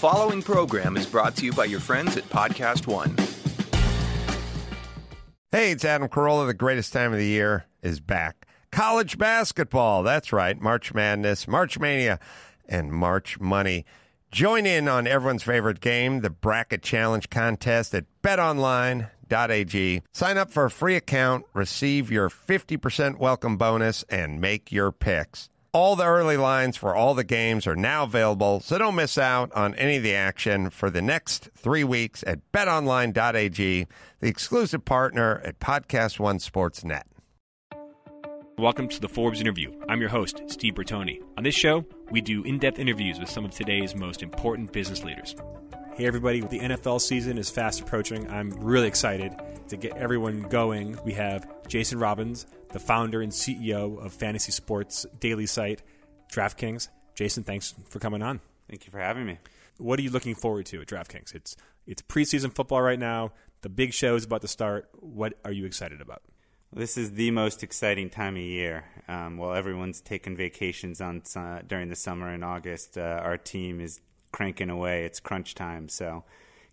following program is brought to you by your friends at Podcast One. Hey, it's Adam Carolla. The greatest time of the year is back. College basketball. That's right. March Madness, March Mania, and March Money. Join in on everyone's favorite game, the Bracket Challenge contest at betonline.ag. Sign up for a free account, receive your 50% welcome bonus, and make your picks. All the early lines for all the games are now available, so don't miss out on any of the action for the next three weeks at betonline.ag, the exclusive partner at Podcast One Sportsnet. Welcome to the Forbes interview. I'm your host, Steve Bertoni. On this show, we do in depth interviews with some of today's most important business leaders. Hey, everybody, the NFL season is fast approaching. I'm really excited to get everyone going. We have Jason Robins, the founder and CEO of fantasy sports daily site DraftKings. Jason, thanks for coming on. Thank you for having me. What are you looking forward to at DraftKings? It's it's preseason football right now. The big show is about to start. What are you excited about? This is the most exciting time of year. Um, while everyone's taking vacations on uh, during the summer in August, uh, our team is cranking away. It's crunch time, so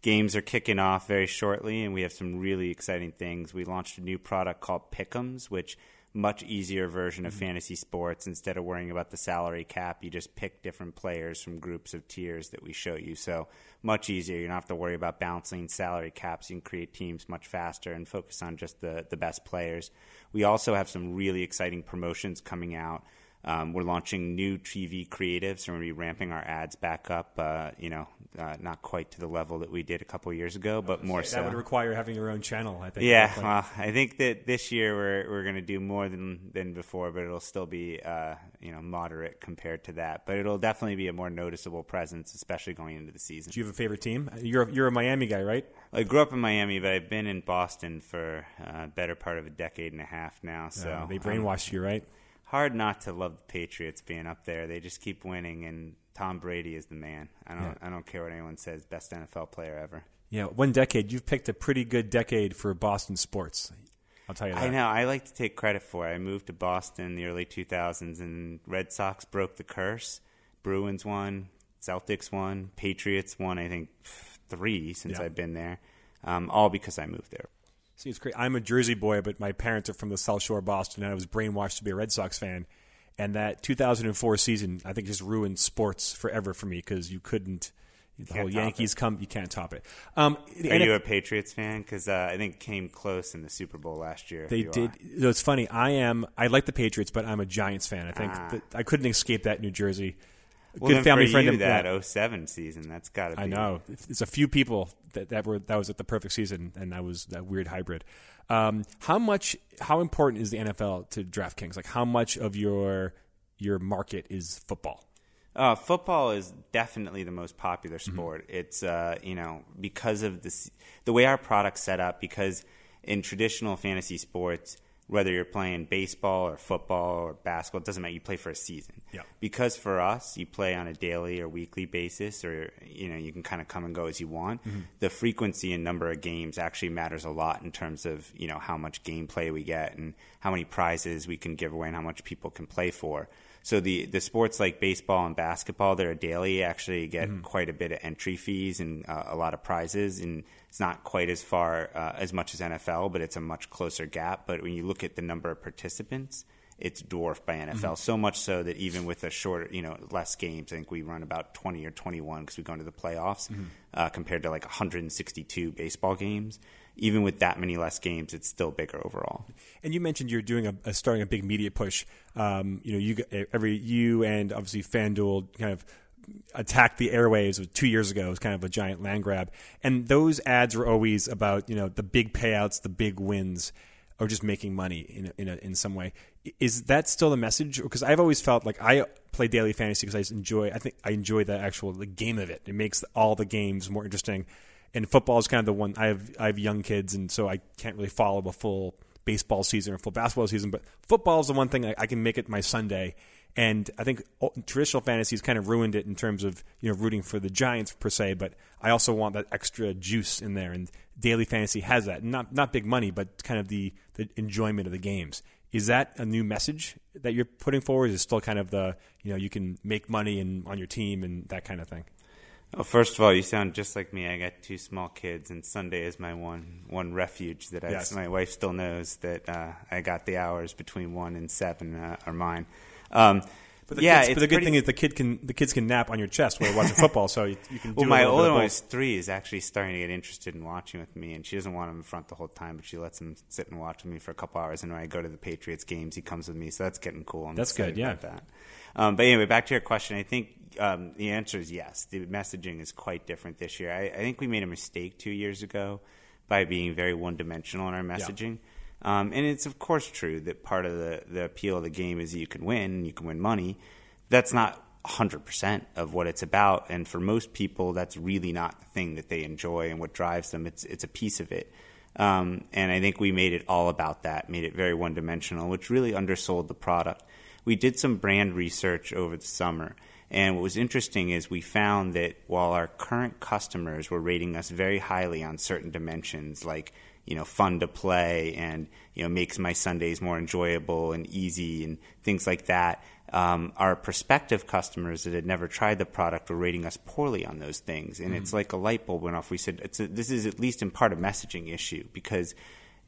games are kicking off very shortly, and we have some really exciting things. We launched a new product called Pick'ems, which much easier version of mm-hmm. fantasy sports. Instead of worrying about the salary cap, you just pick different players from groups of tiers that we show you. So much easier. You don't have to worry about balancing salary caps. You can create teams much faster and focus on just the, the best players. We also have some really exciting promotions coming out um, we're launching new TV creatives, and we're going to be ramping our ads back up. Uh, you know, uh, not quite to the level that we did a couple years ago, but more that so. That would require having your own channel, I think. Yeah, well, I think that this year we're we're going to do more than than before, but it'll still be uh, you know moderate compared to that. But it'll definitely be a more noticeable presence, especially going into the season. Do you have a favorite team? You're you're a Miami guy, right? I grew up in Miami, but I've been in Boston for a uh, better part of a decade and a half now. So they brainwashed um, you, right? Hard not to love the Patriots being up there. They just keep winning, and Tom Brady is the man. I don't, yeah. I don't care what anyone says. Best NFL player ever. Yeah, one decade. You've picked a pretty good decade for Boston sports. I'll tell you that. I know. I like to take credit for it. I moved to Boston in the early 2000s, and Red Sox broke the curse. Bruins won, Celtics won, Patriots won. I think three since yeah. I've been there. Um, all because I moved there. See, it's great. I'm a Jersey boy, but my parents are from the South Shore of Boston, and I was brainwashed to be a Red Sox fan. And that 2004 season, I think, just ruined sports forever for me because you couldn't. The whole Yankees it. come, you can't top it. Um, are you a Patriots fan? Because uh, I think came close in the Super Bowl last year. They did. It's funny. I am. I like the Patriots, but I'm a Giants fan. I think ah. I couldn't escape that New Jersey well, good family friend. You, that yeah. 07 season, that's got to be. I know. It's a few people that, that were that was at the perfect season, and that was that weird hybrid. Um, how much? How important is the NFL to DraftKings? Like, how much of your your market is football? Uh, football is definitely the most popular mm-hmm. sport. Mm-hmm. It's uh, you know because of this the way our product's set up. Because in traditional fantasy sports, whether you're playing baseball or football or basketball, it doesn't matter. You play for a season. Yeah. Because for us, you play on a daily or weekly basis, or you know, you can kind of come and go as you want. Mm-hmm. The frequency and number of games actually matters a lot in terms of you know how much gameplay we get and how many prizes we can give away and how much people can play for. So the the sports like baseball and basketball they're daily actually get mm-hmm. quite a bit of entry fees and uh, a lot of prizes and it's not quite as far uh, as much as NFL, but it's a much closer gap. But when you look at the number of participants, it's dwarfed by NFL. Mm-hmm. So much so that even with a shorter, you know, less games, I think we run about 20 or 21 because we go into the playoffs mm-hmm. uh, compared to like 162 baseball games. Even with that many less games, it's still bigger overall. And you mentioned you're doing a, a starting a big media push. Um, you know, you every you and obviously FanDuel kind of attacked the airwaves two years ago. It was kind of a giant land grab, and those ads were always about you know the big payouts, the big wins, or just making money in in, a, in some way. Is that still the message? Because I've always felt like I play daily fantasy because I enjoy. I think I enjoy the actual the game of it. It makes all the games more interesting. And football is kind of the one. I have I have young kids, and so I can't really follow a full baseball season or full basketball season. But football is the one thing I, I can make it my Sunday and I think traditional fantasy has kind of ruined it in terms of you know rooting for the Giants per se. But I also want that extra juice in there, and daily fantasy has that. Not not big money, but kind of the the enjoyment of the games. Is that a new message that you're putting forward? Is it still kind of the you know you can make money and on your team and that kind of thing? Well, first of all, you sound just like me. I got two small kids, and Sunday is my one one refuge that I. Yes. My wife still knows that uh, I got the hours between one and seven uh, are mine. Um, But the, yeah, kids, but the good pretty- thing is the kid can the kids can nap on your chest while you're watching football, so you, you can. Do Well, my older one is three is actually starting to get interested in watching with me, and she doesn't want him in front the whole time, but she lets him sit and watch with me for a couple hours. And when I go to the Patriots games, he comes with me, so that's getting cool. I'm That's good, yeah. That. Um, but anyway, back to your question. I think um, the answer is yes. The messaging is quite different this year. I, I think we made a mistake two years ago by being very one-dimensional in our messaging. Um, and it's of course true that part of the, the appeal of the game is you can win, you can win money. That's not 100% of what it's about. And for most people, that's really not the thing that they enjoy and what drives them. It's, it's a piece of it. Um, and I think we made it all about that, made it very one dimensional, which really undersold the product. We did some brand research over the summer. And what was interesting is we found that while our current customers were rating us very highly on certain dimensions, like you know, fun to play and, you know, makes my Sundays more enjoyable and easy and things like that. Um, our prospective customers that had never tried the product were rating us poorly on those things. And it's like a light bulb went off. We said, it's a, this is at least in part a messaging issue because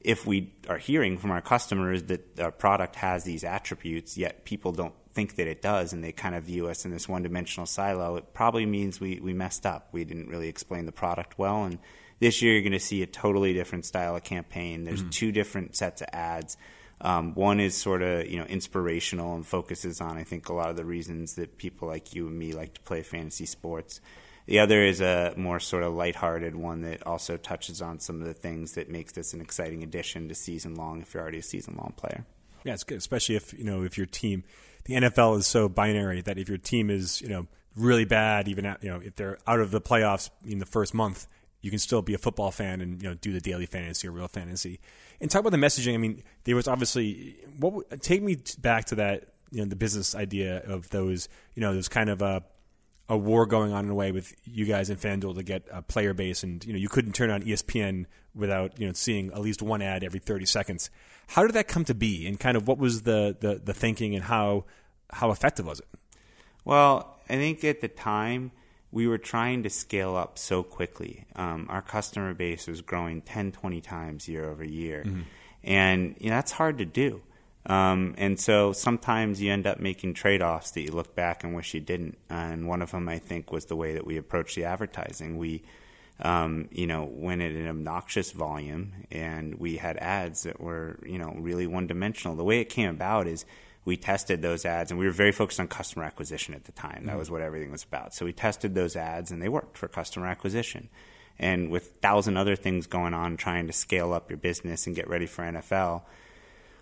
if we are hearing from our customers that our product has these attributes, yet people don't think that it does, and they kind of view us in this one dimensional silo, it probably means we, we messed up. We didn't really explain the product well. And this year, you're going to see a totally different style of campaign. There's two different sets of ads. Um, one is sort of you know inspirational and focuses on I think a lot of the reasons that people like you and me like to play fantasy sports. The other is a more sort of lighthearted one that also touches on some of the things that makes this an exciting addition to season long if you're already a season long player. Yeah, it's good, especially if you know if your team, the NFL is so binary that if your team is you know really bad, even at, you know if they're out of the playoffs in the first month, you can still be a football fan and you know do the daily fantasy or real fantasy. And talk about the messaging. I mean, there was obviously what take me back to that you know the business idea of those you know those kind of a a war going on in a way with you guys and FanDuel to get a player base, and you know you couldn't turn on ESPN without you know seeing at least one ad every thirty seconds. How did that come to be, and kind of what was the the, the thinking, and how how effective was it? Well, I think at the time we were trying to scale up so quickly. Um, our customer base was growing 10, 20 times year over year. And you know, that's hard to do. Um, and so sometimes you end up making trade offs that you look back and wish you didn't. And one of them, I think, was the way that we approached the advertising. We um, you know, went at an obnoxious volume, and we had ads that were, you know, really one dimensional. The way it came about is we tested those ads, and we were very focused on customer acquisition at the time. That mm-hmm. was what everything was about. So we tested those ads, and they worked for customer acquisition. And with a thousand other things going on, trying to scale up your business and get ready for NFL,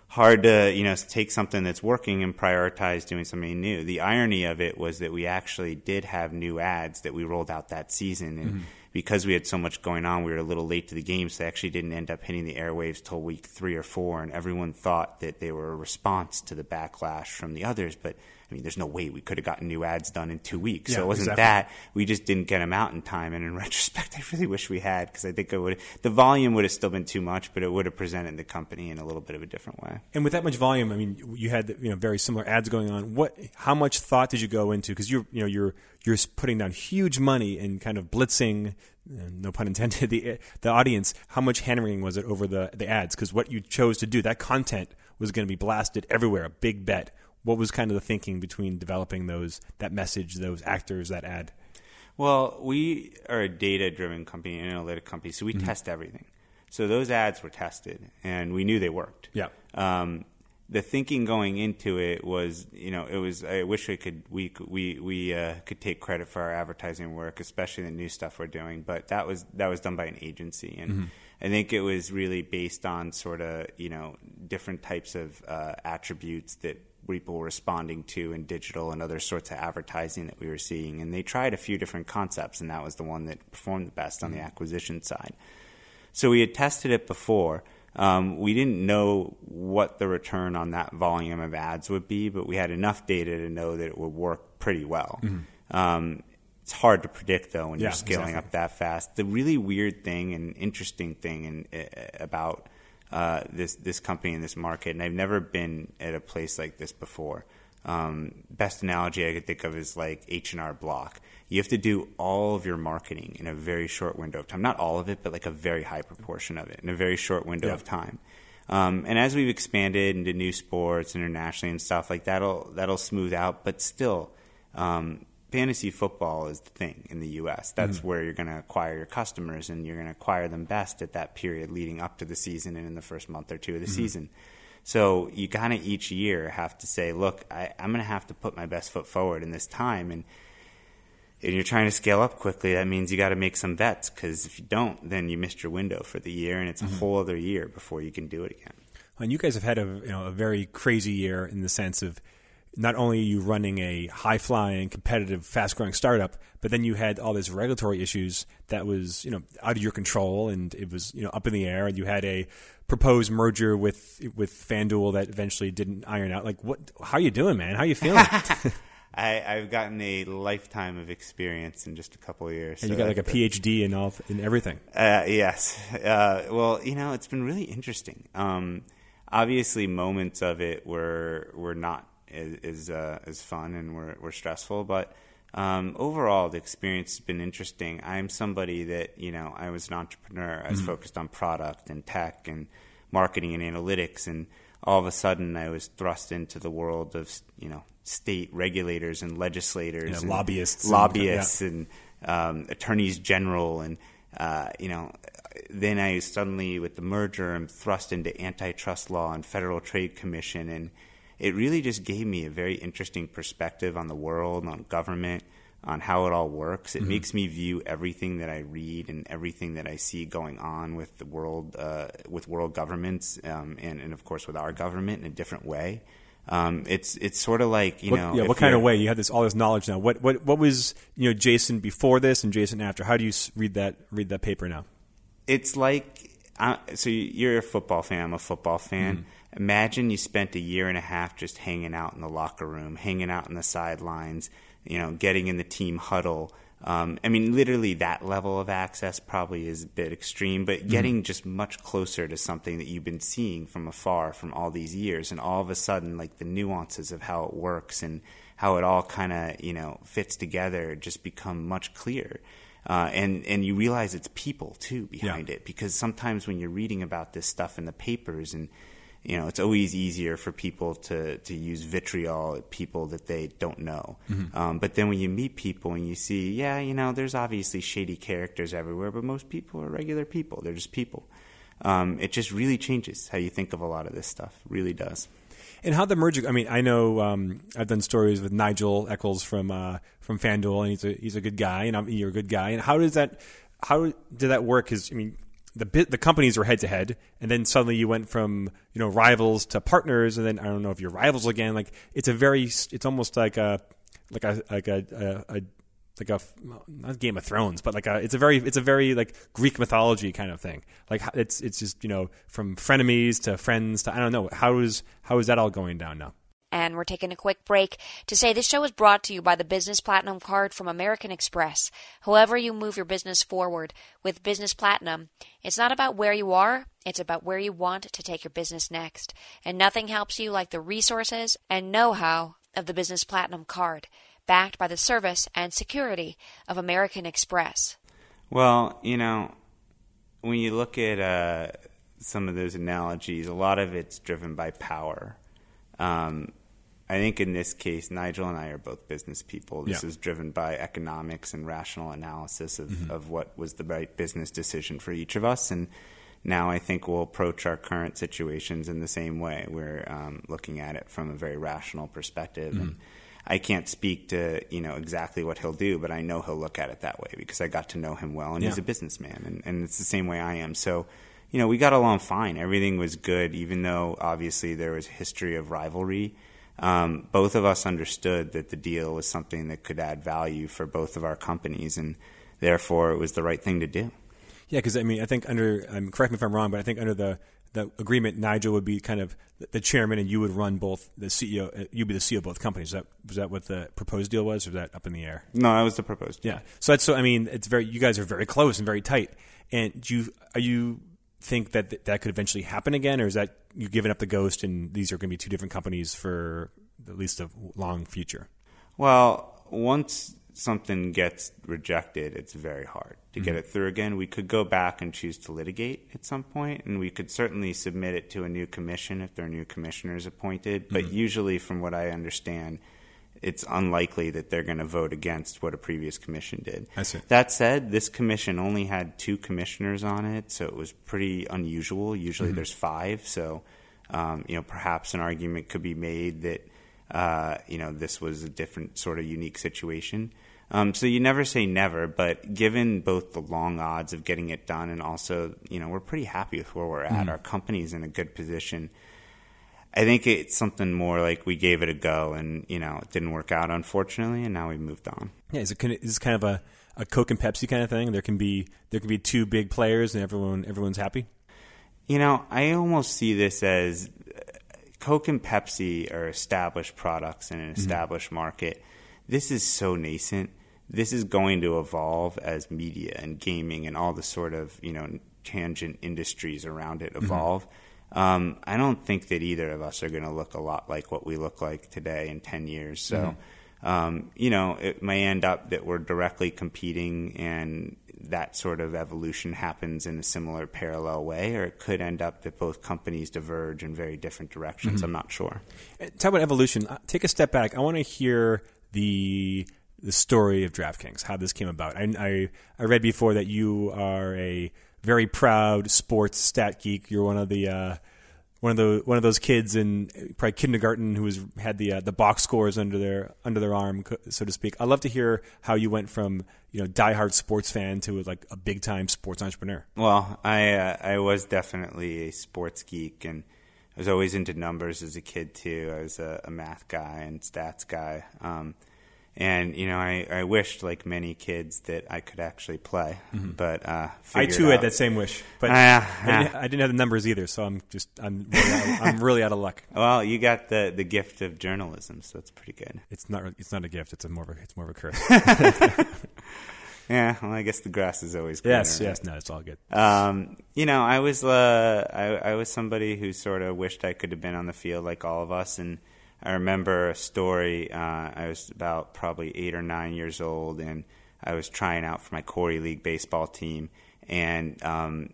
hard to you know take something that's working and prioritize doing something new. The irony of it was that we actually did have new ads that we rolled out that season, and mm-hmm. Because we had so much going on, we were a little late to the game, so they actually didn't end up hitting the airwaves till week three or four, and everyone thought that they were a response to the backlash from the others, but. I mean, there's no way we could have gotten new ads done in two weeks. so it wasn't exactly. that we just didn't get them out in time. And in retrospect, I really wish we had because I think it would the volume would have still been too much, but it would have presented the company in a little bit of a different way. And with that much volume, I mean, you had you know very similar ads going on. What, how much thought did you go into? Because you're you know you're you're putting down huge money and kind of blitzing, uh, no pun intended, the the audience. How much hammering was it over the the ads? Because what you chose to do, that content was going to be blasted everywhere. A big bet. What was kind of the thinking between developing those that message, those actors, that ad? Well, we are a data driven company, an analytic company, so we test everything. So those ads were tested, and we knew they worked. Yeah. Um, the thinking going into it was, you know, it was. I wish we could we we we uh, could take credit for our advertising work, especially the new stuff we're doing. But that was that was done by an agency, and I think it was really based on sort of you know different types of uh, attributes that people were responding to in digital and other sorts of advertising that we were seeing. And they tried a few different concepts, and that was the one that performed the best on the acquisition side. So we had tested it before. Um, we didn't know what the return on that volume of ads would be, but we had enough data to know that it would work pretty well. Um, it's hard to predict though when Yeah, you're scaling exactly. up that fast. The really weird thing and interesting thing in, uh, about uh, this this company in this market, and I've never been at a place like this before. Um, best analogy I could think of is like H and R Block. you have to do all of your marketing in a very short window of time. Not all of it, but like a very high proportion of it in a very short window Yeah. of time. Um, and as we've expanded into new sports internationally and stuff like that'll that'll smooth out. But still, um, fantasy football is the thing in the U.S. That's hmm. where you're going to acquire your customers, and you're going to acquire them best at that period leading up to the season and in the first month or two of the mm-hmm. season. So you kind of each year have to say, look, I, I'm going to have to put my best foot forward in this time, and and you're trying to scale up quickly, that means you got to make some bets because if you don't, then you missed your window for the year, and it's a mm-hmm. whole other year before you can do it again. And you guys have had a you know a very crazy year in the sense of not only are you running a high flying, competitive, fast growing startup, but then you had all these regulatory issues that was you know out of your control and it was you know up in the air. And you had a proposed merger with with FanDuel that eventually didn't iron out. Like what? How you doing, man? How are you feeling? I, I've gotten a lifetime of experience in just a couple of years. and you got like a PhD in all in everything. Uh, yes. Uh, well, you know, it's been really interesting. Um, obviously, moments of it were were not as, uh, as fun and we're stressful, but um, overall, the experience has been interesting. I'm somebody that you know, I was an entrepreneur. I was focused on product and tech and marketing and analytics, and all of a sudden, I was thrust into the world of you know state regulators and legislators, Yeah, and lobbyists and- lobbyists, and um, attorneys general, and uh, you know, then I suddenly with the merger am thrust into antitrust law and Federal Trade Commission, and it really just gave me a very interesting perspective on the world, on government, on how it all works. It makes me view everything that I read and everything that I see going on with the world, uh, with world governments, um, and, and of course with our government in a different way. Um, it's it's sort of like you What, know, yeah, what kind of way? You have this all this knowledge now. What what what was you know Jason before this and Jason after? How do you read that read that paper now? it's like uh, so you're a football fan. I'm a football fan. Imagine you spent a year and a half just hanging out in the locker room, hanging out in the sidelines, you know, getting in the team huddle. Um, I mean, literally that level of access probably is a bit extreme, but getting just much closer to something that you've been seeing from afar from all these years, and all of a sudden, like the nuances of how it works and how it all kind of you know fits together just become much clearer. Uh, and and you realize it's people too behind it because sometimes when you're reading about this stuff in the papers and you know it's always easier for people to to use vitriol at people that they don't know um, but then when you meet people and you see yeah you know there's obviously shady characters everywhere but most people are regular people they're just people um, it just really changes how you think of a lot of this stuff really does And how the merger? I mean, I know um, I've done stories with Nigel Eccles from uh, from FanDuel, and he's a he's a good guy, and I'm, you're a good guy. And how does that how did that work? Because I mean, the the companies were head to head, and then suddenly you went from you know rivals to partners, and then I don't know if you're rivals again. Like it's a very it's almost like a like a like a, a, a like a not Game of Thrones, but like a it's a very it's a very like Greek mythology kind of thing. Like it's it's just you know from frenemies to friends to I don't know how is how is that all going down now? And we're taking a quick break to say this show is brought to you by the Business Platinum card from American Express. However, you move your business forward with Business Platinum, it's not about where you are, it's about where you want to take your business next. And nothing helps you like the resources and know how of the Business Platinum card, backed by the service and security of American Express. Well, you know, when you look at uh, some of those analogies, a lot of it's driven by power. Um, I think in this case, Nigel and I are both business people. This Yeah. is driven by economics and rational analysis of, of what was the right business decision for each of us. And now I think we'll approach our current situations in the same way. We're um, looking at it from a very rational perspective. And I can't speak to you know exactly what he'll do, but I know he'll look at it that way because I got to know him well, and he's a businessman, and, and it's the same way I am. So, you know, we got along fine. Everything was good, even though obviously there was a history of rivalry. Um, both of us understood that the deal was something that could add value for both of our companies, and therefore it was the right thing to do. Yeah, because I mean, I think under um, correct me if I'm wrong, but I think under the the agreement, Nigel would be kind of the- chairman, and you would run both the CEO. Uh, you'd be the CEO of both companies. Was that was that what the proposed deal was, or was that up in the air? No, that was the proposed. Yeah. So that's so. I mean, it's very. You guys are very close and very tight. And do you are you think that th- that could eventually happen again, or is that you giving up the ghost and these are going to be two different companies for at least a long future? Well, once something gets rejected, it's very hard to get mm-hmm. it through again. We could go back and choose to litigate at some point, and we could certainly submit it to a new commission if there are new commissioners appointed. But mm-hmm. usually, from what I understand, it's unlikely that they're going to vote against what a previous commission did. I see. That said, this commission only had two commissioners on it, so it was pretty unusual. Usually, there's five, so um, you know perhaps an argument could be made that uh, you know this was a different sort of unique situation. Um, so you never say never, but given both the long odds of getting it done and also you know we're pretty happy with where we're at. Our company's in a good position. I think it's something more like we gave it a go, and you know it didn't work out, unfortunately, and now we moved on. Yeah, is it this kind of a, a Coke and Pepsi kind of thing? There can be there can be two big players and everyone everyone's happy. You know, I almost see this as uh, Coke and Pepsi are established products in an established market. This is so nascent. This is going to evolve as media and gaming and all the sort of you know tangent industries around it evolve. Um, I don't think that either of us are going to look a lot like what we look like today in ten years. So, um, you know, it may end up that we're directly competing and that sort of evolution happens in a similar parallel way, or it could end up that both companies diverge in very different directions. I'm not sure. Uh, Talk about evolution. Uh, Take a step back. I want to hear the the story of DraftKings, how this came about. I, I I read before that you are a very proud sports stat geek. You're one of the uh, one of the one of those kids in probably kindergarten who was had the uh, the box scores under their under their arm, so to speak. I'd love to hear how you went from you know diehard sports fan to like a big time sports entrepreneur. Well, I uh, I was definitely a sports geek, and I was always into numbers as a kid too. I was a, a math guy and stats guy, um, and you know I, I wished, like many kids, that I could actually play, but uh, I too had that same wish, but Ah, I, didn't, I didn't have the numbers either. So I'm just I'm really out, I'm really out of luck. Well, you got the the gift of journalism, so it's pretty good. It's not it's not a gift. It's a more of a it's more of a curse. Yeah, well, I guess the grass is always greener. yes, yes, no, it's all good. Um, you know, I was uh, I, I was somebody who sort of wished I could have been on the field like all of us, and I remember a story. Uh, I was about probably eight or nine years old, and I was trying out for my Corey League baseball team, and um,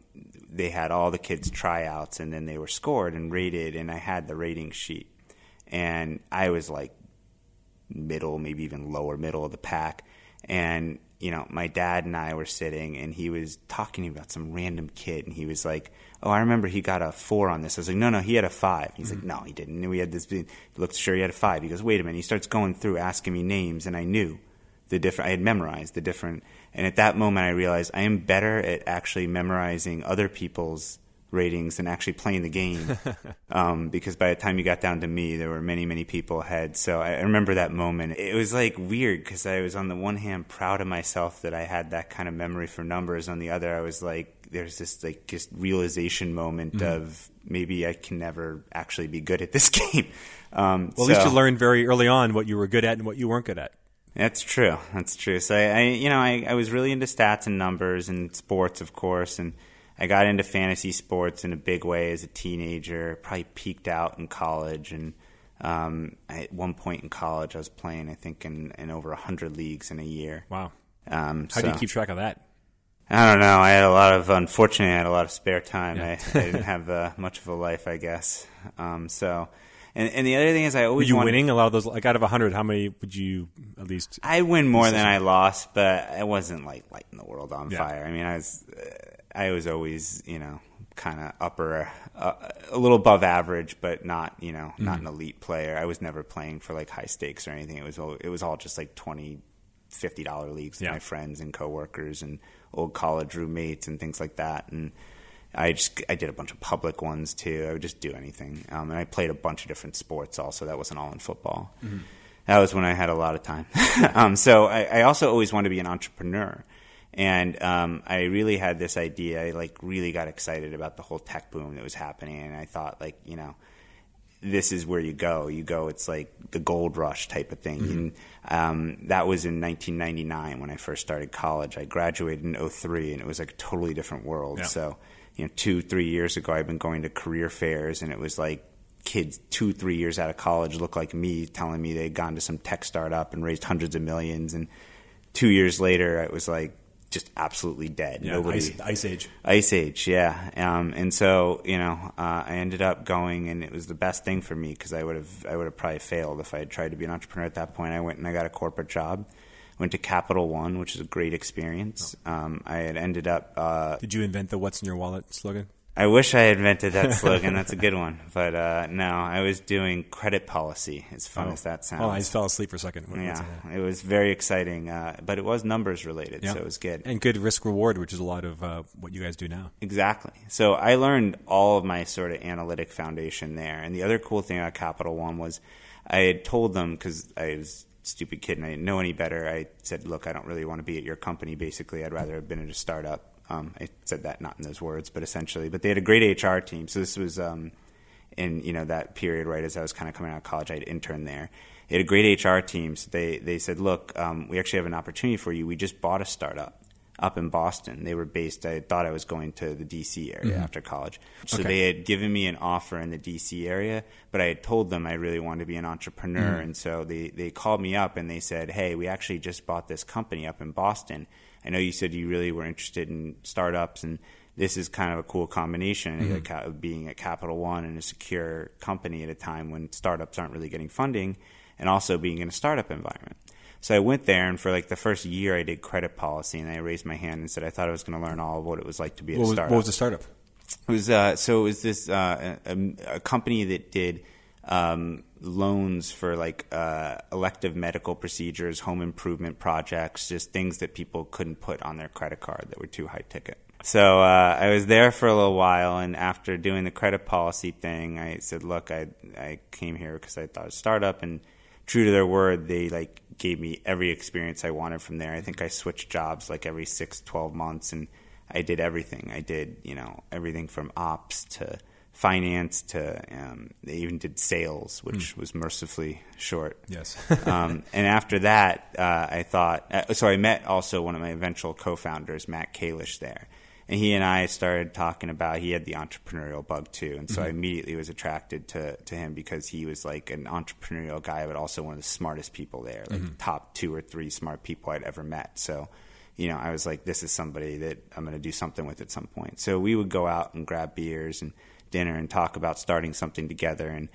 they had all the kids tryouts, and then they were scored and rated, and I had the rating sheet, and I was like middle, maybe even lower middle of the pack. And, you know, my dad and I were sitting and he was talking about some random kid and he was like, Oh, I remember he got a four on this. I was like, No, no, he had a five. He's like, No, he didn't. And we had this he looked sure he had a five. He goes, Wait a minute. He starts going through asking me names and I knew the different I had memorized the different and at that moment I realized I am better at actually memorizing other people's ratings than actually playing the game um, because by the time you got down to me, there were many, many people ahead. So I remember that moment. It was like weird because I was on the one hand proud of myself that I had that kind of memory for numbers. On the other, I was like, there's this like just realization moment Mm-hmm. of maybe I can never actually be good at this game. Um, Well, at least you learned very early on what you were good at and what you weren't good at. that's true. That's true. So I, I you know, I, I was really into stats and numbers and sports, of course, and I got into fantasy sports in a big way as a teenager. Probably peaked out in college, and um, at one point in college, I was playing, I think, in, in over a hundred leagues in a year. Wow. Um, How do you keep track of that? I don't know. I had a lot of, unfortunately, I had a lot of spare time. I, I didn't have uh, much of a life, I guess. Um, so, and, and the other thing is, I Were always you wanted- winning a lot of those? Like out of hundred, how many would you at least? I win more than I lost, but I wasn't like lighting the world on Yeah. fire. I mean, I was, uh, I was always, you know, kind of upper, uh, a little above average, but not, you know, not Mm-hmm. an elite player. I was never playing for like high stakes or anything. It was, all, it was all just like twenty, fifty dollar leagues with Yeah. my friends and coworkers and old college roommates and things like that. And I just I did a bunch of public ones too. I would just do anything, um, and I played a bunch of different sports. Also, that wasn't all in football. That was when I had a lot of time. um, so I, I also always wanted to be an entrepreneur, and um, I really had this idea. I like really got excited about the whole tech boom that was happening, and I thought like you know this is where you go. You go, it's like the gold rush type of thing. And um, that was in 1999 when I first started college. I graduated in 03, and it was like a totally different world. Yeah. So, you know, two, three years ago, I've been going to career fairs, and it was like kids two, three years out of college look like me telling me they'd gone to some tech startup and raised hundreds of millions. And two years later, it was like just absolutely dead. Yeah, Nobody, ice, ice age. Ice Age, yeah. Um, and so you know, uh, I ended up going, and it was the best thing for me because I would have I would have probably failed if I had tried to be an entrepreneur at that point. I went and I got a corporate job. Went to Capital One, which is a great experience. Um, I had ended up. Uh, Did you invent the "What's in your wallet" slogan? I wish I invented that slogan. That's a good one. But uh, no, I was doing credit policy. As fun as that sounds. Oh, I just fell asleep for a second. What- yeah, it was very exciting, uh, but it was numbers related, Yeah. so it was good. And good risk reward, which is a lot of uh, what you guys do now. Exactly. So I learned all of my sort of analytic foundation there. And the other cool thing about Capital One was I had told them because I was a stupid kid and I didn't know any better. I said, "Look, I don't really want to be at your company. Basically, I'd rather have been at a startup." Um, I said that not in those words, but essentially. But they had a great HR team. So this was um, in you know that period right as I was kind of coming out of college. I'd interned there. They had a great HR team. So they they said, "Look, um, we actually have an opportunity for you. We just bought a startup." up in Boston. They were based. I thought I was going to the DC area after college, so Okay. they had given me an offer in the DC area. But I had told them I really wanted to be an entrepreneur, and so they they called me up and they said, "Hey, we actually just bought this company up in Boston. I know you said you really were interested in startups and." This is kind of a cool combination like, uh, of being at Capital One and a secure company at a time when startups aren't really getting funding, and also being in a startup environment. So I went there, and for like the first year, I did credit policy, and I raised my hand and said I thought I was going to learn all of what it was like to be What a was, startup. what was the startup? It was uh, so it was this uh, a, a company that did um, loans for like uh, elective medical procedures, home improvement projects, just things that people couldn't put on their credit card that were too high ticket. So uh, I was there for a little while, and after doing the credit policy thing, I said, "Look, I I came here because I thought a startup, and true to their word, they like gave me every experience I wanted from there. I think I switched jobs like every six, 12 months, and I did everything. I did, you know, everything from ops to finance to um, they even did sales, which was mercifully short. Yes. um, and after that, uh, I thought. Uh, so I met also one of my eventual co-founders, Matt Kalish, there, and he and I started talking about. He had the entrepreneurial bug too, and so I immediately was attracted to to him because he was like an entrepreneurial guy, but also one of the smartest people there, like top two or three smart people I'd ever met. So. You know, I was like, this is somebody that I'm going to do something with at some point. So we would go out and grab beers and dinner and talk about starting something together. And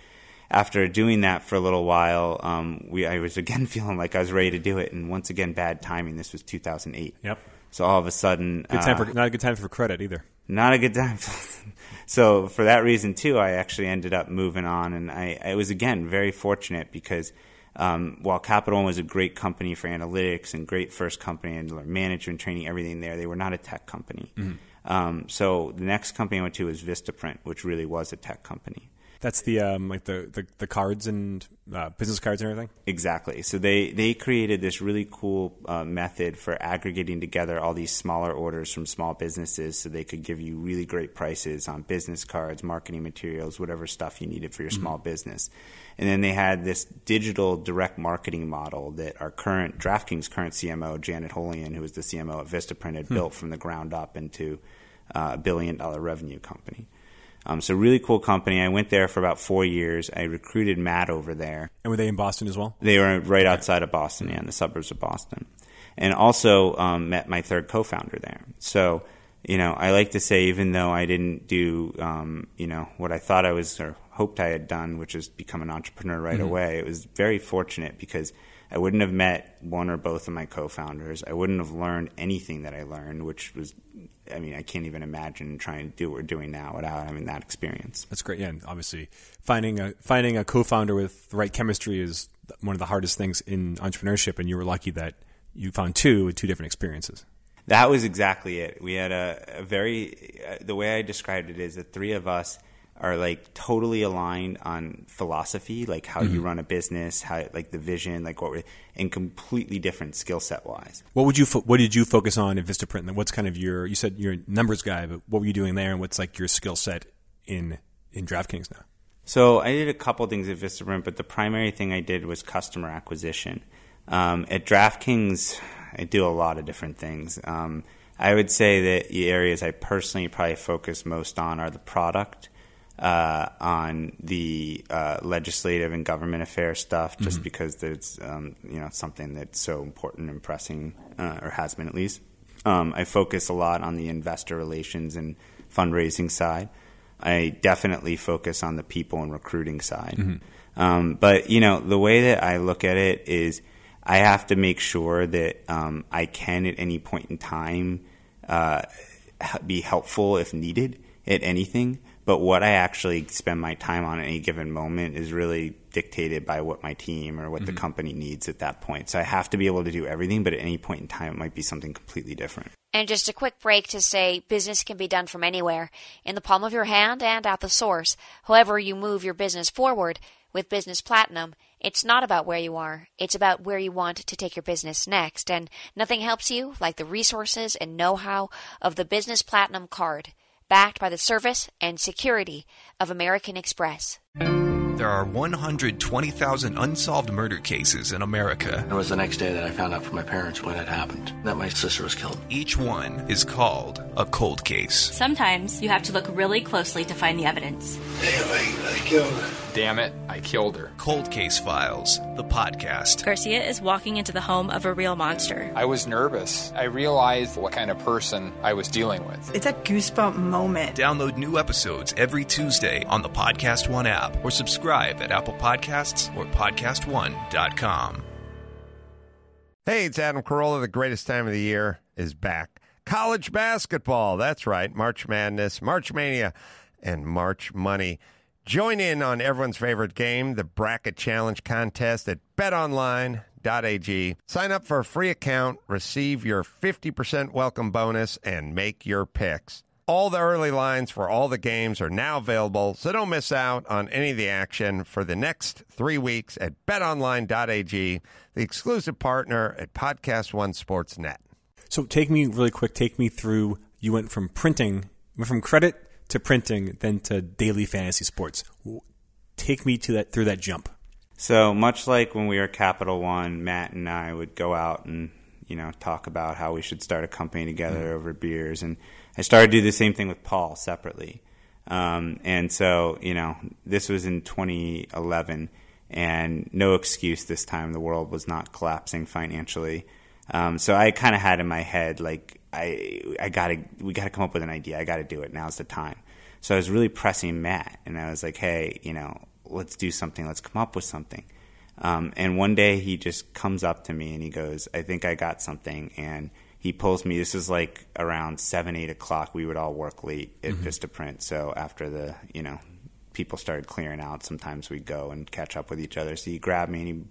after doing that for a little while, um, we I was again feeling like I was ready to do it. And once again, bad timing. This was 2008. Yep. So all of a sudden, Good time uh, for not a good time for credit either. not a good time. so for that reason too, I actually ended up moving on, and I, I was again very fortunate because um, while Capital One was a great company for analytics and great first company and management training, everything there, they were not a tech company. Um, so the next company I went to was Vistaprint, which really was a tech company. That's the um, like the, the, the cards and uh, business cards and everything. Exactly. So they, they created this really cool uh, method for aggregating together all these smaller orders from small businesses so they could give you really great prices on business cards, marketing materials, whatever stuff you needed for your small business. And then they had this digital direct marketing model that our current DraftKings current CMO, Janet Holian, who was the CMO at Vistaprint, had built from the ground up into uh, billion dollar revenue company. Um, so really cool company. I went there for about four years. I recruited Matt over there. And were they in Boston as well? They were right outside of Boston, yeah, in the suburbs of Boston. And also um, met my third co-founder there. So, you know, I like to say, even though I didn't do, um, you know, what I thought I was or hoped I had done, which is become an entrepreneur right away, it was very fortunate because I wouldn't have met one or both of my co-founders. I wouldn't have learned anything that I learned, which was, I mean, I can't even imagine trying to do what we're doing now without having that experience. That's great. Yeah, and obviously finding a finding a co-founder with the right chemistry is one of the hardest things in entrepreneurship, and you were lucky that you found two with two different experiences. That was exactly it. We had a, a very, uh, the way I described it is the three of us are like totally aligned on philosophy, like how you run a business, how like the vision, like what we're, and completely different skill set wise. What would you fo- What did you focus on in Vistaprint? And what's kind of your? You said you're a numbers guy, but what were you doing there? And what's like your skill set in in DraftKings now? So I did a couple things at Vistaprint, but the primary thing I did was customer acquisition. Um, at DraftKings, I do a lot of different things. Um, I would say that the areas I personally probably focus most on are the product, uh, on the uh, legislative and government affairs stuff, just mm-hmm. because it's um, you know something that's so important and pressing, uh, or has been at least. Um, I focus a lot on the investor relations and fundraising side. I definitely focus on the people and recruiting side. Mm-hmm. Um, but you know, the way that I look at it is, I have to make sure that um, I can at any point in time uh, be helpful if needed at anything. But what I actually spend my time on at any given moment is really dictated by what my team or what mm-hmm. the company needs at that point. So I have to be able to do everything, but at any point in time, it might be something completely different. And just a quick break to say business can be done from anywhere, in the palm of your hand and at the source. However, you move your business forward with Business Platinum, it's not about where you are, it's about where you want to take your business next. And nothing helps you like the resources and know how of the Business Platinum card backed by the service and security of American Express. There are 120,000 unsolved murder cases in America. It was the next day that I found out from my parents when it happened that my sister was killed. Each one is called a cold case. Sometimes you have to look really closely to find the evidence. Damn, I, I killed her. Damn it, I killed her. Cold Case Files, the podcast. Garcia is walking into the home of a real monster. I was nervous. I realized what kind of person I was dealing with. It's a goosebump moment. Download new episodes every Tuesday on the Podcast One app or subscribe at Apple Podcasts or PodcastOne.com. Hey, it's Adam Carolla. The greatest time of the year is back. College basketball. That's right. March Madness, March Mania, and March Money. Join in on everyone's favorite game, the Bracket Challenge contest at betonline.ag. Sign up for a free account, receive your 50% welcome bonus, and make your picks. All the early lines for all the games are now available, so don't miss out on any of the action for the next three weeks at betonline.ag, the exclusive partner at Podcast One Sports Net. So take me really quick, take me through. You went from printing, went from credit to printing, than to daily fantasy sports. Take me to that through that jump. So much like when we were Capital One, Matt and I would go out and you know talk about how we should start a company together mm-hmm. over beers and I started to do the same thing with Paul separately. Um, and so, you know, this was in 2011, and no excuse this time. The world was not collapsing financially. Um, so I kind of had in my head, like, I, I gotta, we gotta come up with an idea. I gotta do it. Now's the time. So I was really pressing Matt, and I was like, hey, you know, let's do something. Let's come up with something. Um, and one day he just comes up to me and he goes, I think I got something. And he pulls me. This is like around seven, eight o'clock. We would all work late at mm-hmm. Vistaprint. So after the, you know, people started clearing out, sometimes we'd go and catch up with each other. So he grabbed me and he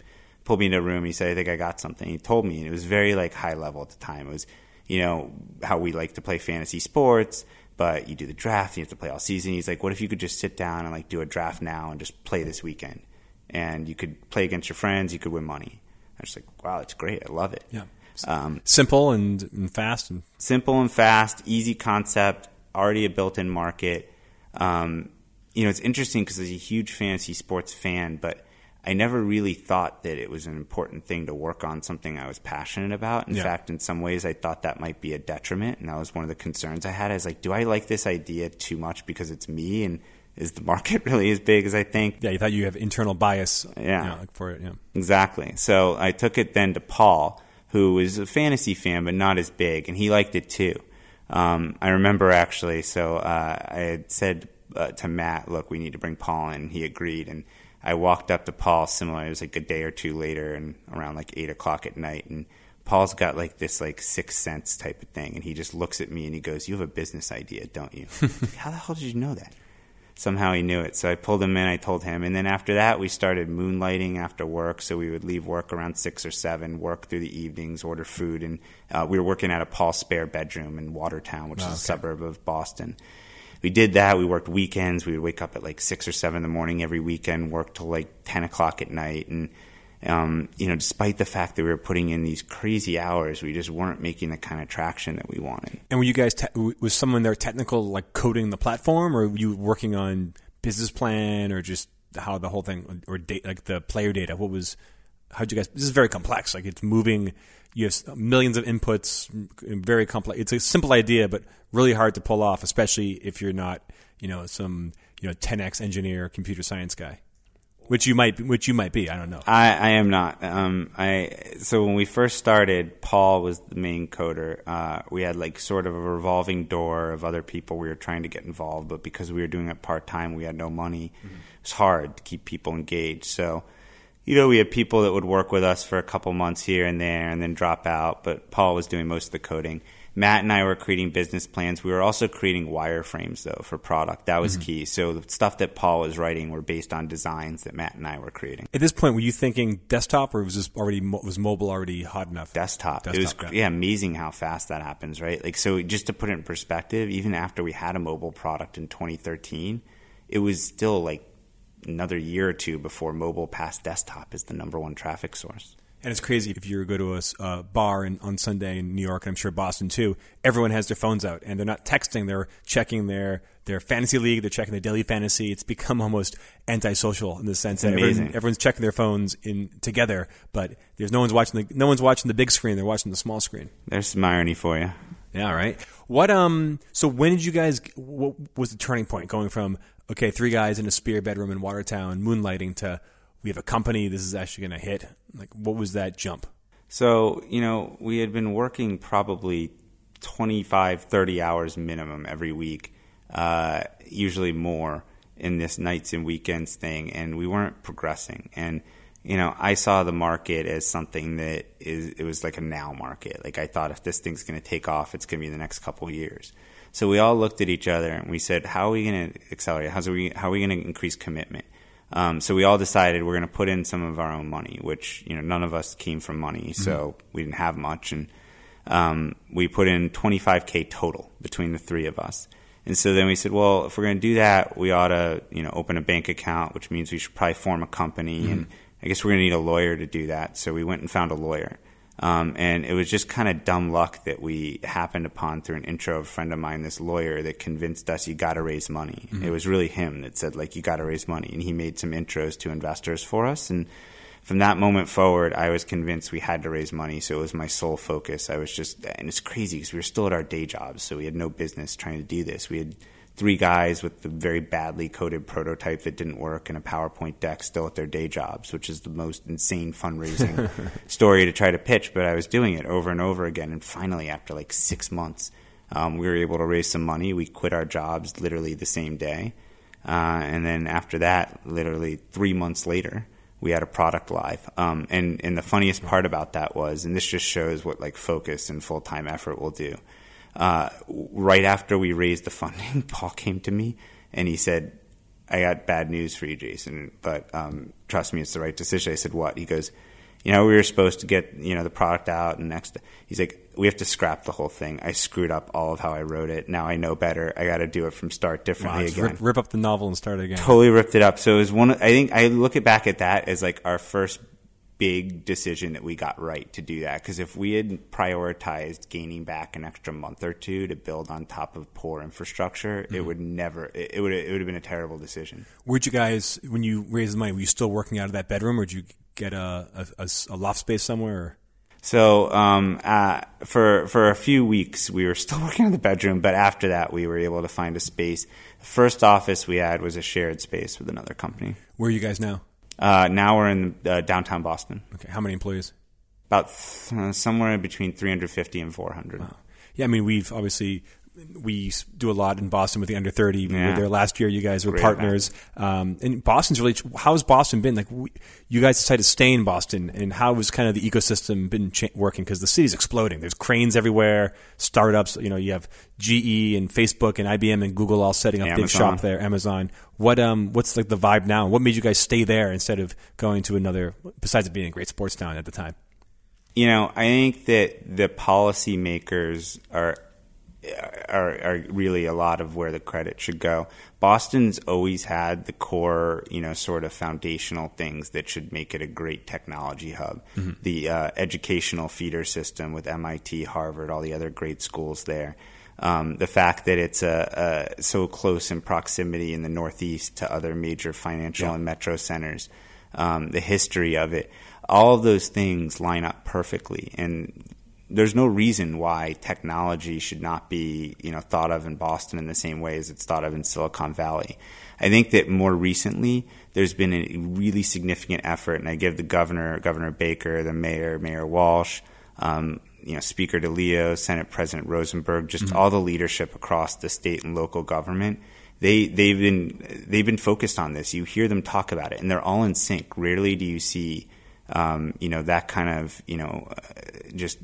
pulled me into a room. He said, I think I got something. He told me, and it was very like high level at the time. It was, you know, how we like to play fantasy sports, but you do the draft, and you have to play all season. He's like, what if you could just sit down and like do a draft now and just play this weekend? And you could play against your friends, you could win money. I was like, wow, that's great. I love it. Yeah. Um, simple and, and, fast. And- simple and fast, easy concept, already a built-in market. Um, you know, it's interesting because I was a huge fantasy sports fan, but I never really thought that it was an important thing to work on something I was passionate about. In yeah. fact, in some ways, I thought that might be a detriment, and that was one of the concerns I had. I was like, do I like this idea too much because it's me and is the market really as big as I think? Yeah, you thought you have internal bias. Yeah, you know, for it. Yeah, exactly. So I took it then to Paul, who is a fantasy fan but not as big, and he liked it too. Um, I remember actually, so uh, I had said uh, to Matt, "Look, we need to bring Paul in." He agreed, and I walked up to Paul. Similar, it was like a day or two later, and around like eight o'clock at night, and Paul's got like this like sixth sense type of thing, and he just looks at me and he goes, "You have a business idea, don't you?" How the hell did you know that? somehow he knew it. So I pulled him in, I told him. And then after that, we started moonlighting after work. So we would leave work around six or seven, work through the evenings, order food. And uh, we were working at a Paul spare bedroom in Watertown, which oh, is a suburb of Boston. We did that. We worked weekends. We would wake up at like six or seven in the morning every weekend, work till like 10 o'clock at night. And um, you know, despite the fact that we were putting in these crazy hours, we just weren't making the kind of traction that we wanted. And were you guys te- was someone there technical, like coding the platform, or were you working on business plan, or just how the whole thing, or date, like the player data? What was? How'd you guys? This is very complex. Like it's moving you have millions of inputs, very complex. It's a simple idea, but really hard to pull off, especially if you're not, you know, some you know 10x engineer, computer science guy, which you might, which you might be. I don't know. I, I am not. Um, I so when we first started, Paul was the main coder. Uh, we had like sort of a revolving door of other people we were trying to get involved, but because we were doing it part time, we had no money. Mm-hmm. It was hard to keep people engaged. So you know, we had people that would work with us for a couple months here and there and then drop out, but Paul was doing most of the coding. Matt and I were creating business plans. We were also creating wireframes though for product. That was mm-hmm. key. So the stuff that Paul was writing were based on designs that Matt and I were creating. At this point, were you thinking desktop or was this already was mobile already hot enough? Desktop. desktop it was yeah. yeah, amazing how fast that happens, right? Like so just to put it in perspective, even after we had a mobile product in 2013, it was still like another year or two before mobile passed desktop is the number one traffic source. And it's crazy if you go to a uh, bar in, on Sunday in New York, and I'm sure Boston too. Everyone has their phones out, and they're not texting; they're checking their their fantasy league, they're checking their daily fantasy. It's become almost antisocial in the sense that everyone, everyone's checking their phones in together, but there's no one's watching the no one's watching the big screen; they're watching the small screen. There's some irony for you. Yeah, right. What um? So when did you guys? What was the turning point going from okay, three guys in a spare bedroom in Watertown, moonlighting to we have a company. This is actually going to hit. Like, what was that jump? So you know, we had been working probably 25, 30 hours minimum every week, uh, usually more in this nights and weekends thing, and we weren't progressing. And you know, I saw the market as something that is it was like a now market. Like I thought if this thing's going to take off, it's going to be the next couple years. So we all looked at each other and we said, "How are we going to accelerate? How's we how are we going to increase commitment?" Um, so we all decided we're going to put in some of our own money, which you know none of us came from money, so mm-hmm. we didn't have much, and um, we put in 25k total between the three of us. And so then we said, well, if we're going to do that, we ought to you know open a bank account, which means we should probably form a company, mm-hmm. and I guess we're going to need a lawyer to do that. So we went and found a lawyer. Um, and it was just kind of dumb luck that we happened upon through an intro of a friend of mine, this lawyer that convinced us you got to raise money. Mm-hmm. It was really him that said like you got to raise money, and he made some intros to investors for us. And from that moment forward, I was convinced we had to raise money. So it was my sole focus. I was just, and it's crazy because we were still at our day jobs, so we had no business trying to do this. We had three guys with the very badly coded prototype that didn't work and a PowerPoint deck still at their day jobs, which is the most insane fundraising story to try to pitch. But I was doing it over and over again. And finally, after like six months, um, we were able to raise some money. We quit our jobs literally the same day. Uh, and then after that, literally three months later, we had a product live. Um, and, and the funniest part about that was, and this just shows what like focus and full time effort will do uh, right after we raised the funding, Paul came to me and he said, I got bad news for you, Jason, but um, trust me, it's the right decision. I said, what? He goes, you know, we were supposed to get, you know, the product out and next, he's like, we have to scrap the whole thing. I screwed up all of how I wrote it. Now I know better. I got to do it from start differently wow, again. Rip, rip, up the novel and start again. Totally ripped it up. So it was one, I think I look at back at that as like our first big decision that we got right to do that because if we had prioritized gaining back an extra month or two to build on top of poor infrastructure, mm-hmm. it would never it, would it would have been a terrible decision. Where'd you guys when you raised the money? Were you still working out of that bedroom, or did you get a a, a loft space somewhere? So um, uh, for for a few weeks we were still working in the bedroom, but after that we were able to find a space. The first office we had was a shared space with another company. Where are you guys now? Uh, now we're in uh, downtown Boston. Okay, how many employees? About th- uh, somewhere between 350 and 400. Wow. Yeah, I mean, we've obviously we do a lot in Boston with the under 30. Yeah. We were there last year. You guys were Great partners. Um, and Boston's really, how's Boston been? Like, we, you guys decided to stay in Boston, and how has kind of the ecosystem been cha- working? Because the city's exploding. There's cranes everywhere, startups. You know, you have GE and Facebook and IBM and Google all setting up Amazon. big shop there, Amazon. What um, what's like the vibe now? What made you guys stay there instead of going to another, besides it being a great sports town at the time? You know, I think that the policymakers are are, are really a lot of where the credit should go. Boston's always had the core, you know, sort of foundational things that should make it a great technology hub. Mm-hmm. The uh, educational feeder system with MIT, Harvard, all the other great schools there. Um, the fact that it's uh, uh, so close in proximity in the Northeast to other major financial yeah. and metro centers. um, the history of it. All of those things line up perfectly, and there's no reason why technology should not be you know thought of in Boston in the same way as it's thought of in Silicon Valley. I think that more recently there's been a really significant effort, and I give the governor, Governor Baker, the mayor, Mayor Walsh, um, you know, Speaker DeLeo, Senate President Rosenberg, just mm-hmm. all the leadership across the state and local government. They they've been they've been focused on this. You hear them talk about it, and they're all in sync. Rarely do you see, um, you know, that kind of you know, uh, just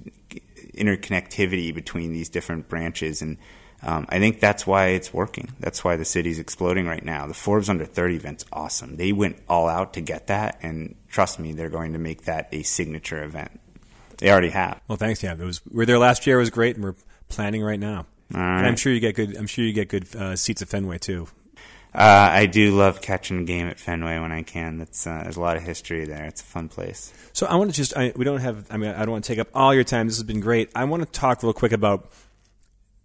interconnectivity between these different branches and um, I think that's why it's working. That's why the city's exploding right now. The Forbes Under 30 event's awesome. They went all out to get that, and trust me, they're going to make that a signature event. They already have. Well, thanks. Yeah, it was. We were there last year. It was great, and we're planning right now. Right. And I'm sure you get good. I'm sure you get good uh, seats at Fenway too. Uh, I do love catching a game at Fenway when I can. That's uh, there's a lot of history there. It's a fun place. So I want to just I, we don't have. I mean, I don't want to take up all your time. This has been great. I want to talk real quick about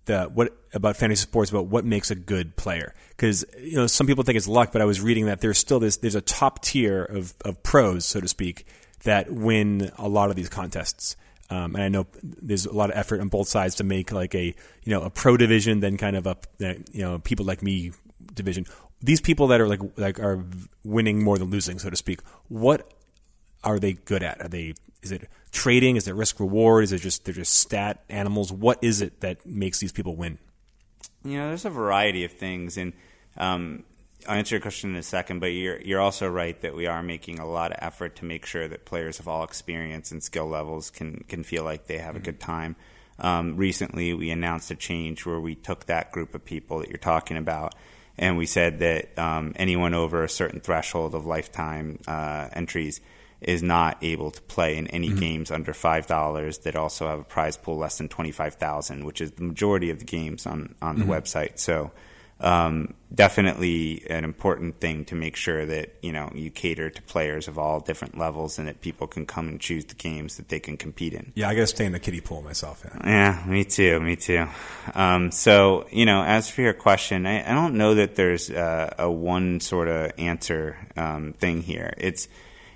the what about fantasy sports about what makes a good player because you know some people think it's luck, but I was reading that there's still this there's a top tier of of pros, so to speak, that win a lot of these contests. Um, and I know there's a lot of effort on both sides to make like a you know a pro division, then kind of a you know people like me division. These people that are like like are winning more than losing, so to speak. What are they good at? Are they is it trading? Is it risk reward? Is it just they're just stat animals? What is it that makes these people win? You know, there's a variety of things, and um, I'll answer your question in a second. But you're you're also right that we are making a lot of effort to make sure that players of all experience and skill levels can can feel like they have mm-hmm. a good time. Um, recently, we announced a change where we took that group of people that you're talking about, and we said that um, anyone over a certain threshold of lifetime uh, entries is not able to play in any mm-hmm. games under five dollars that also have a prize pool less than twenty five thousand, which is the majority of the games on on mm-hmm. the website. So. Um, definitely an important thing to make sure that you know you cater to players of all different levels and that people can come and choose the games that they can compete in. Yeah, I got to stay in the kiddie pool myself. Yeah, yeah me too, me too. Um, so you know, as for your question, I, I don't know that there's a, a one sort of answer um, thing here. It's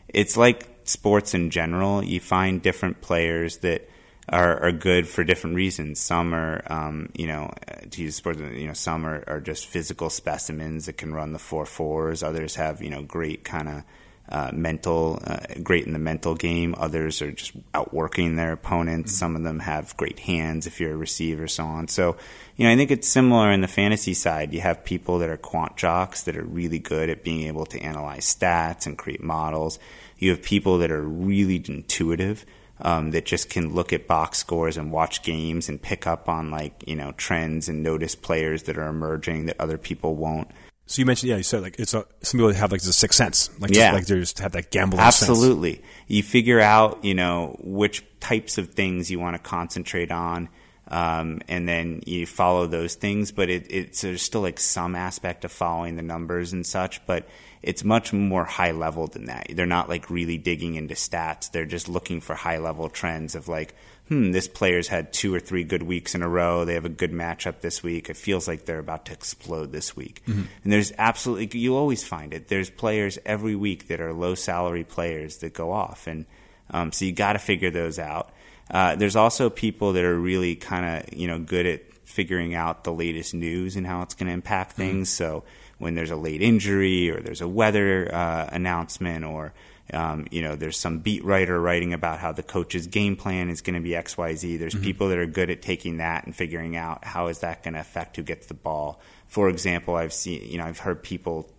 it's like sports in general. You find different players that are, are good for different reasons. Some are, um, you know, to use sports, you know, some are, are just physical specimens that can run the four fours. Others have, you know, great kind of uh, mental, uh, great in the mental game. Others are just outworking their opponents. Mm-hmm. Some of them have great hands if you're a receiver, so on. So, you know, I think it's similar in the fantasy side. You have people that are quant jocks that are really good at being able to analyze stats and create models. You have people that are really intuitive. Um, that just can look at box scores and watch games and pick up on like you know trends and notice players that are emerging that other people won't. So you mentioned, yeah, you said like it's a, some people have like the sixth sense, like yeah. just, like they just have that gambling. Absolutely, sense. you figure out you know which types of things you want to concentrate on, um, and then you follow those things. But it, it's there's still like some aspect of following the numbers and such, but it's much more high level than that. They're not like really digging into stats. They're just looking for high level trends of like hmm, this player's had two or three good weeks in a row. They have a good matchup this week. It feels like they're about to explode this week. Mm-hmm. And there's absolutely, you always find it. There's players every week that are low salary players that go off. And um, so you got to figure those out. Uh, there's also people that are really kind of, you know, good at figuring out the latest news and how it's going to impact mm-hmm. things. Mm-hmm. So when there's a late injury or there's a weather uh, announcement or um, you know, there's some beat writer writing about how the coach's game plan is going to be X, Y, Z. There's mm-hmm. people that are good at taking that and figuring out how is that going to affect who gets the ball. For example, I've seen, you know, I've heard people,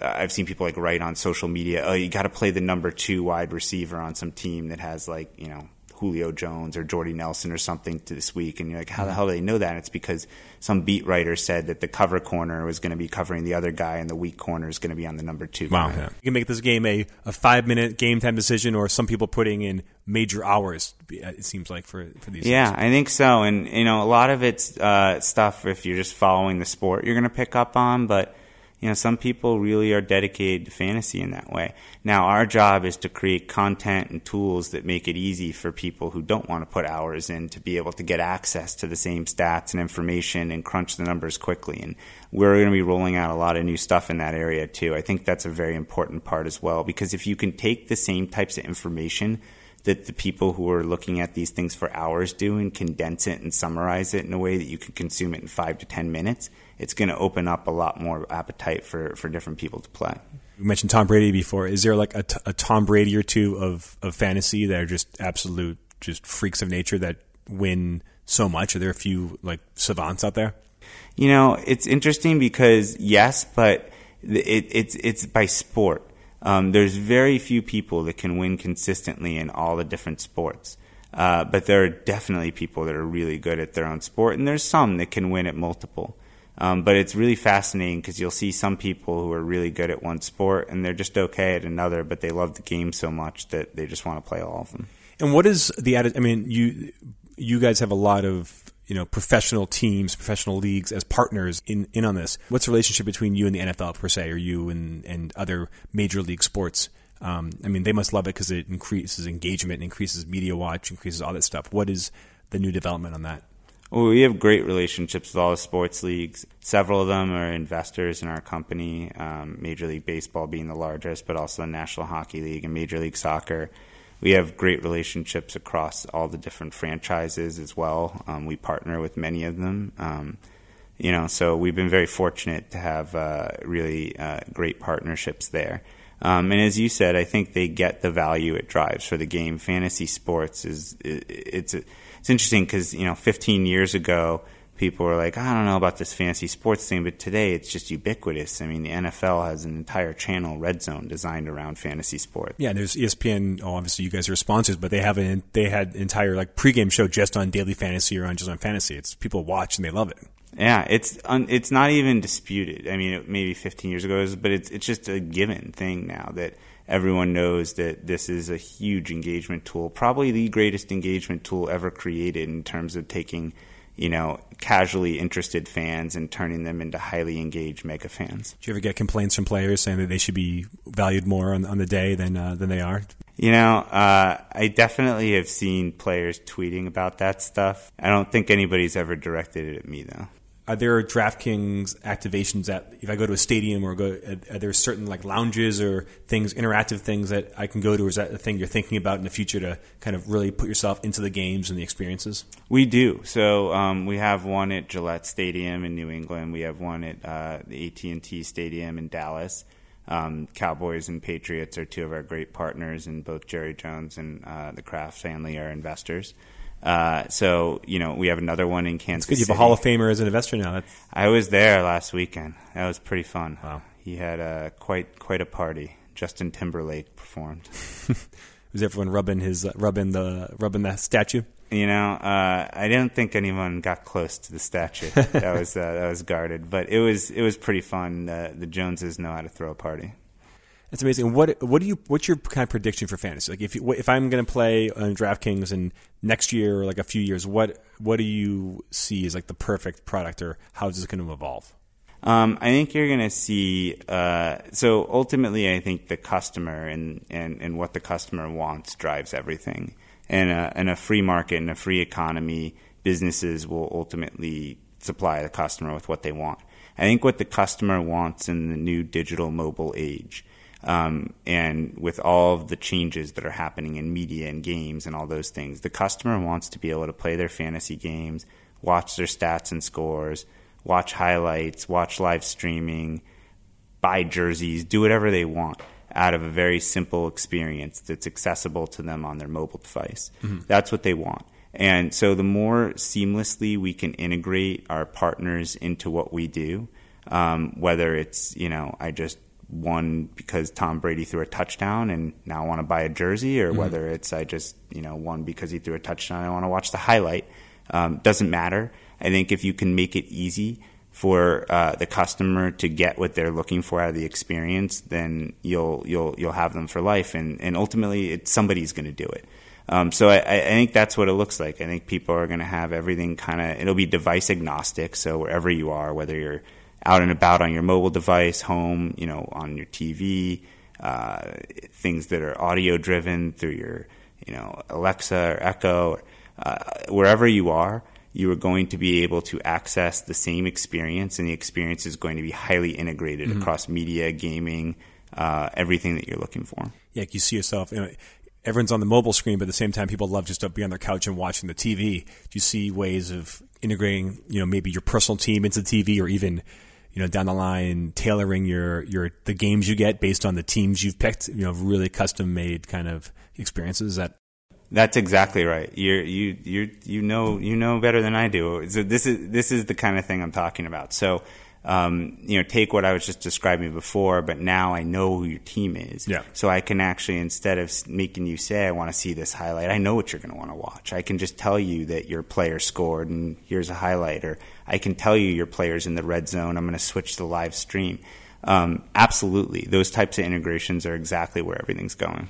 uh, I've seen people like write on social media, oh, you got to play the number two wide receiver on some team that has like, you know, Julio Jones or Jordy Nelson or something to this week. And you're like, how the hell do they know that? And it's because some beat writer said that the cover corner was going to be covering the other guy and the weak corner is going to be on the number two. Wow. Yeah. You can make this game a, a five minute game time decision or some people putting in major hours, it seems like, for, for these. Yeah, things. I think so. And, you know, a lot of it's uh, stuff if you're just following the sport you're going to pick up on. But, you know, some people really are dedicated to fantasy in that way. Now, our job is to create content and tools that make it easy for people who don't want to put hours in to be able to get access to the same stats and information and crunch the numbers quickly. And we're going to be rolling out a lot of new stuff in that area too. I think that's a very important part as well because if you can take the same types of information that the people who are looking at these things for hours do and condense it and summarize it in a way that you can consume it in five to ten minutes, it's going to open up a lot more appetite for, for different people to play. You mentioned Tom Brady before. Is there like a, t- a Tom Brady or two of, of fantasy that are just absolute just freaks of nature that win so much? Are there a few like savants out there? You know, it's interesting because yes, but it, it's it's by sport. Um, there's very few people that can win consistently in all the different sports. Uh, but there are definitely people that are really good at their own sport, and there's some that can win at multiple. Um, but it's really fascinating because you'll see some people who are really good at one sport and they're just okay at another, but they love the game so much that they just want to play all of them. And what is the added? I mean, you you guys have a lot of you know professional teams, professional leagues as partners in, in on this. What's the relationship between you and the NFL per se, or you and and other major league sports? Um, I mean, they must love it because it increases engagement, increases media watch, increases all that stuff. What is the new development on that? We have great relationships with all the sports leagues. Several of them are investors in our company, um, Major League Baseball being the largest, but also the National Hockey League and Major League Soccer. We have great relationships across all the different franchises as well. Um, we partner with many of them. Um, you know, so we've been very fortunate to have uh, really uh, great partnerships there. Um, and as you said, I think they get the value it drives for the game. Fantasy sports is it, it's it's interesting because you know 15 years ago people were like, I don't know about this fantasy sports thing, but today it's just ubiquitous. I mean, the NFL has an entire channel, Red Zone, designed around fantasy sports. Yeah, there's ESPN. Oh, obviously you guys are sponsors, but they have an they had entire like pregame show just on daily fantasy or on just on fantasy. It's people watch and they love it. Yeah, it's un, it's not even disputed. I mean, it, maybe 15 years ago, but it's it's just a given thing now that everyone knows that this is a huge engagement tool, probably the greatest engagement tool ever created in terms of taking you know, casually interested fans and turning them into highly engaged mega fans. Do you ever get complaints from players saying that they should be valued more on, on the day than uh, than they are? You know, uh, I definitely have seen players tweeting about that stuff. I don't think anybody's ever directed it at me though are there DraftKings activations that if I go to a stadium or go, are there certain like lounges or things, interactive things that I can go to? Or is that a thing you're thinking about in the future to kind of really put yourself into the games and the experiences? We do. So um, we have one at Gillette Stadium in New England. We have one at uh, the AT&T Stadium in Dallas. Um, Cowboys and Patriots are two of our great partners, and both Jerry Jones and uh, the Kraft family are investors. Uh, so you know we have another one in Kansas. Good, you have a Hall of Famer as an investor now. I was there last weekend. That was pretty fun. Wow. He had a quite quite a party. Justin Timberlake performed. was everyone rubbing his uh, rubbing the rubbing the statue? You know, uh, I didn't think anyone got close to the statue. that was uh, that was guarded, but it was it was pretty fun. the Joneses know how to throw a party. That's amazing. What what do you what's your kind of prediction for fantasy? Like if you, if I'm going to play on DraftKings and next year or like a few years, what what do you see as like the perfect product, or how is this going to evolve? Um, I think you're going to see. Uh, so ultimately, I think the customer and, and, and what the customer wants drives everything. And a, and a free market and a free economy, businesses will ultimately supply the customer with what they want. I think what the customer wants in the new digital mobile age um, and with all of the changes that are happening in media and games and all those things, the customer wants to be able to play their fantasy games, watch their stats and scores, watch highlights, watch live streaming, buy jerseys, do whatever they want out of a very simple experience that's accessible to them on their mobile device. Mm-hmm. That's what they want. And so the more seamlessly we can integrate our partners into what we do, um, whether it's, you know, I just won because Tom Brady threw a touchdown and now I want to buy a jersey, or mm-hmm. whether it's I just you know won because he threw a touchdown and I want to watch the highlight. Um, doesn't matter. I think if you can make it easy for uh, the customer to get what they're looking for out of the experience, then you'll you'll you'll have them for life, and and ultimately it's somebody's going to do it. Um, so I, I, think that's what it looks like. I think people are going to have everything kind of. It'll be device agnostic. So wherever you are, whether you're out and about on your mobile device, home, you know, on your TV, uh, things that are audio driven through your, you know, Alexa or Echo, uh, wherever you are, you are going to be able to access the same experience, and the experience is going to be highly integrated mm-hmm. across media, gaming, uh, everything that you're looking for. Yeah, you see yourself. You know, everyone's on the mobile screen, but at the same time, people love just to be on their couch and watching the TV. Do you see ways of integrating, you know, maybe your personal team into the TV, or even, you know, down the line tailoring your your the games you get based on the teams you've picked? You know, really custom made kind of experiences. That that's exactly right. You you you you know you know better than I do. So this is this is the kind of thing I'm talking about. So um, you know, take what I was just describing before, but now I know who your team is. Yeah. So I can actually, instead of making you say, I want to see this highlight, I know what you're going to want to watch. I can just tell you that your player scored and here's a highlight, or I can tell you your player's in the red zone. I'm going to switch the live stream. Um, absolutely. Those types of integrations are exactly where everything's going.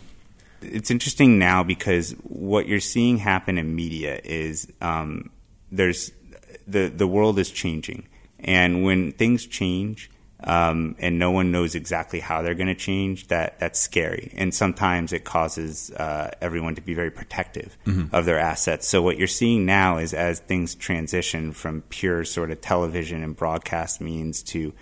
It's interesting now because what you're seeing happen in media is um, there's the, the world is changing and when things change, um, and no one knows exactly how they're going to change, that that's scary. And sometimes it causes uh, everyone to be very protective mm-hmm. of their assets. So what you're seeing now is as things transition from pure sort of television and broadcast means to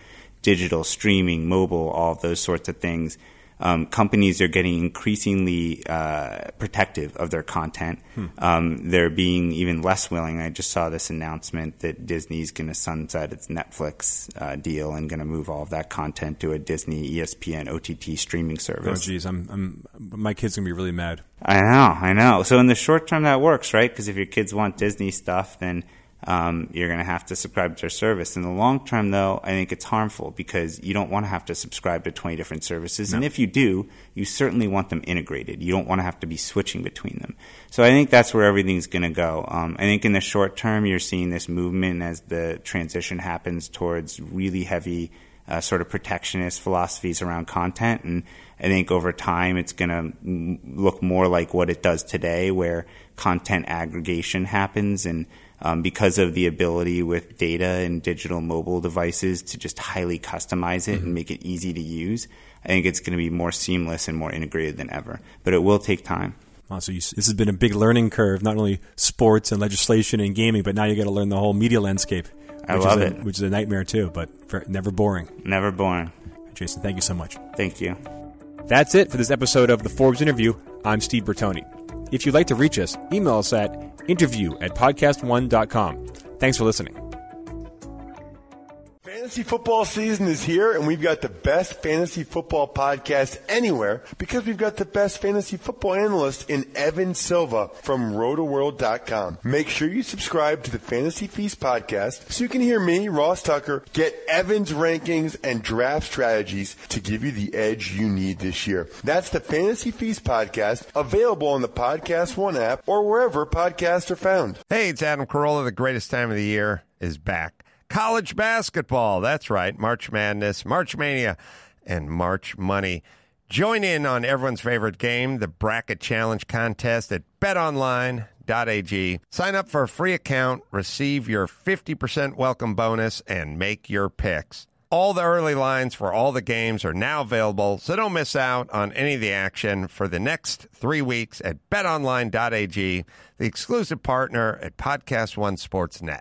digital streaming, mobile, all those sorts of things um, companies are getting increasingly uh, protective of their content. Hmm. Um, they're being even less willing. I just saw this announcement that Disney's going to sunset its Netflix uh, deal and going to move all of that content to a Disney ESPN OTT streaming service. Oh, geez, I'm, I'm my kid's going to be really mad. I know, I know. So in the short term, that works, right? Because if your kids want Disney stuff, then um, you're going to have to subscribe to their service. In the long term, though, I think it's harmful because you don't want to have to subscribe to 20 different services. No. And if you do, you certainly want them integrated. You don't want to have to be switching between them. So I think that's where everything's going to go. Um, I think in the short term, you're seeing this movement as the transition happens towards really heavy uh, sort of protectionist philosophies around content. And I think over time, it's going to look more like what it does today, where content aggregation happens and um, because of the ability with data and digital mobile devices to just highly customize it mm-hmm. and make it easy to use. I think it's going to be more seamless and more integrated than ever, but it will take time. Wow, so you, this has been a big learning curve, not only sports and legislation and gaming, but now you got to learn the whole media landscape. I love a, it, which is a nightmare too, but never boring. Never boring. Jason, thank you so much. Thank you. That's it for this episode of the Forbes interview. I'm Steve Bertoni. If you'd like to reach us, email us at interview at podcast1.com. Thanks for listening. Fantasy football season is here, and we've got the best fantasy football podcast anywhere because we've got the best fantasy football analyst in Evan Silva from rotoworld.com. Make sure you subscribe to the Fantasy Feast podcast so you can hear me, Ross Tucker, get Evan's rankings and draft strategies to give you the edge you need this year. That's the Fantasy Feast podcast, available on the Podcast One app or wherever podcasts are found. Hey, it's Adam Carolla. The greatest time of the year is back college basketball. That's right, March Madness, March Mania, and March Money. Join in on everyone's favorite game, the Bracket Challenge contest at betonline.ag. Sign up for a free account, receive your 50% welcome bonus, and make your picks. All the early lines for all the games are now available, so don't miss out on any of the action for the next three weeks at betonline.ag, the exclusive partner at Podcast One Sportsnet.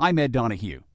I'm Ed Donahue.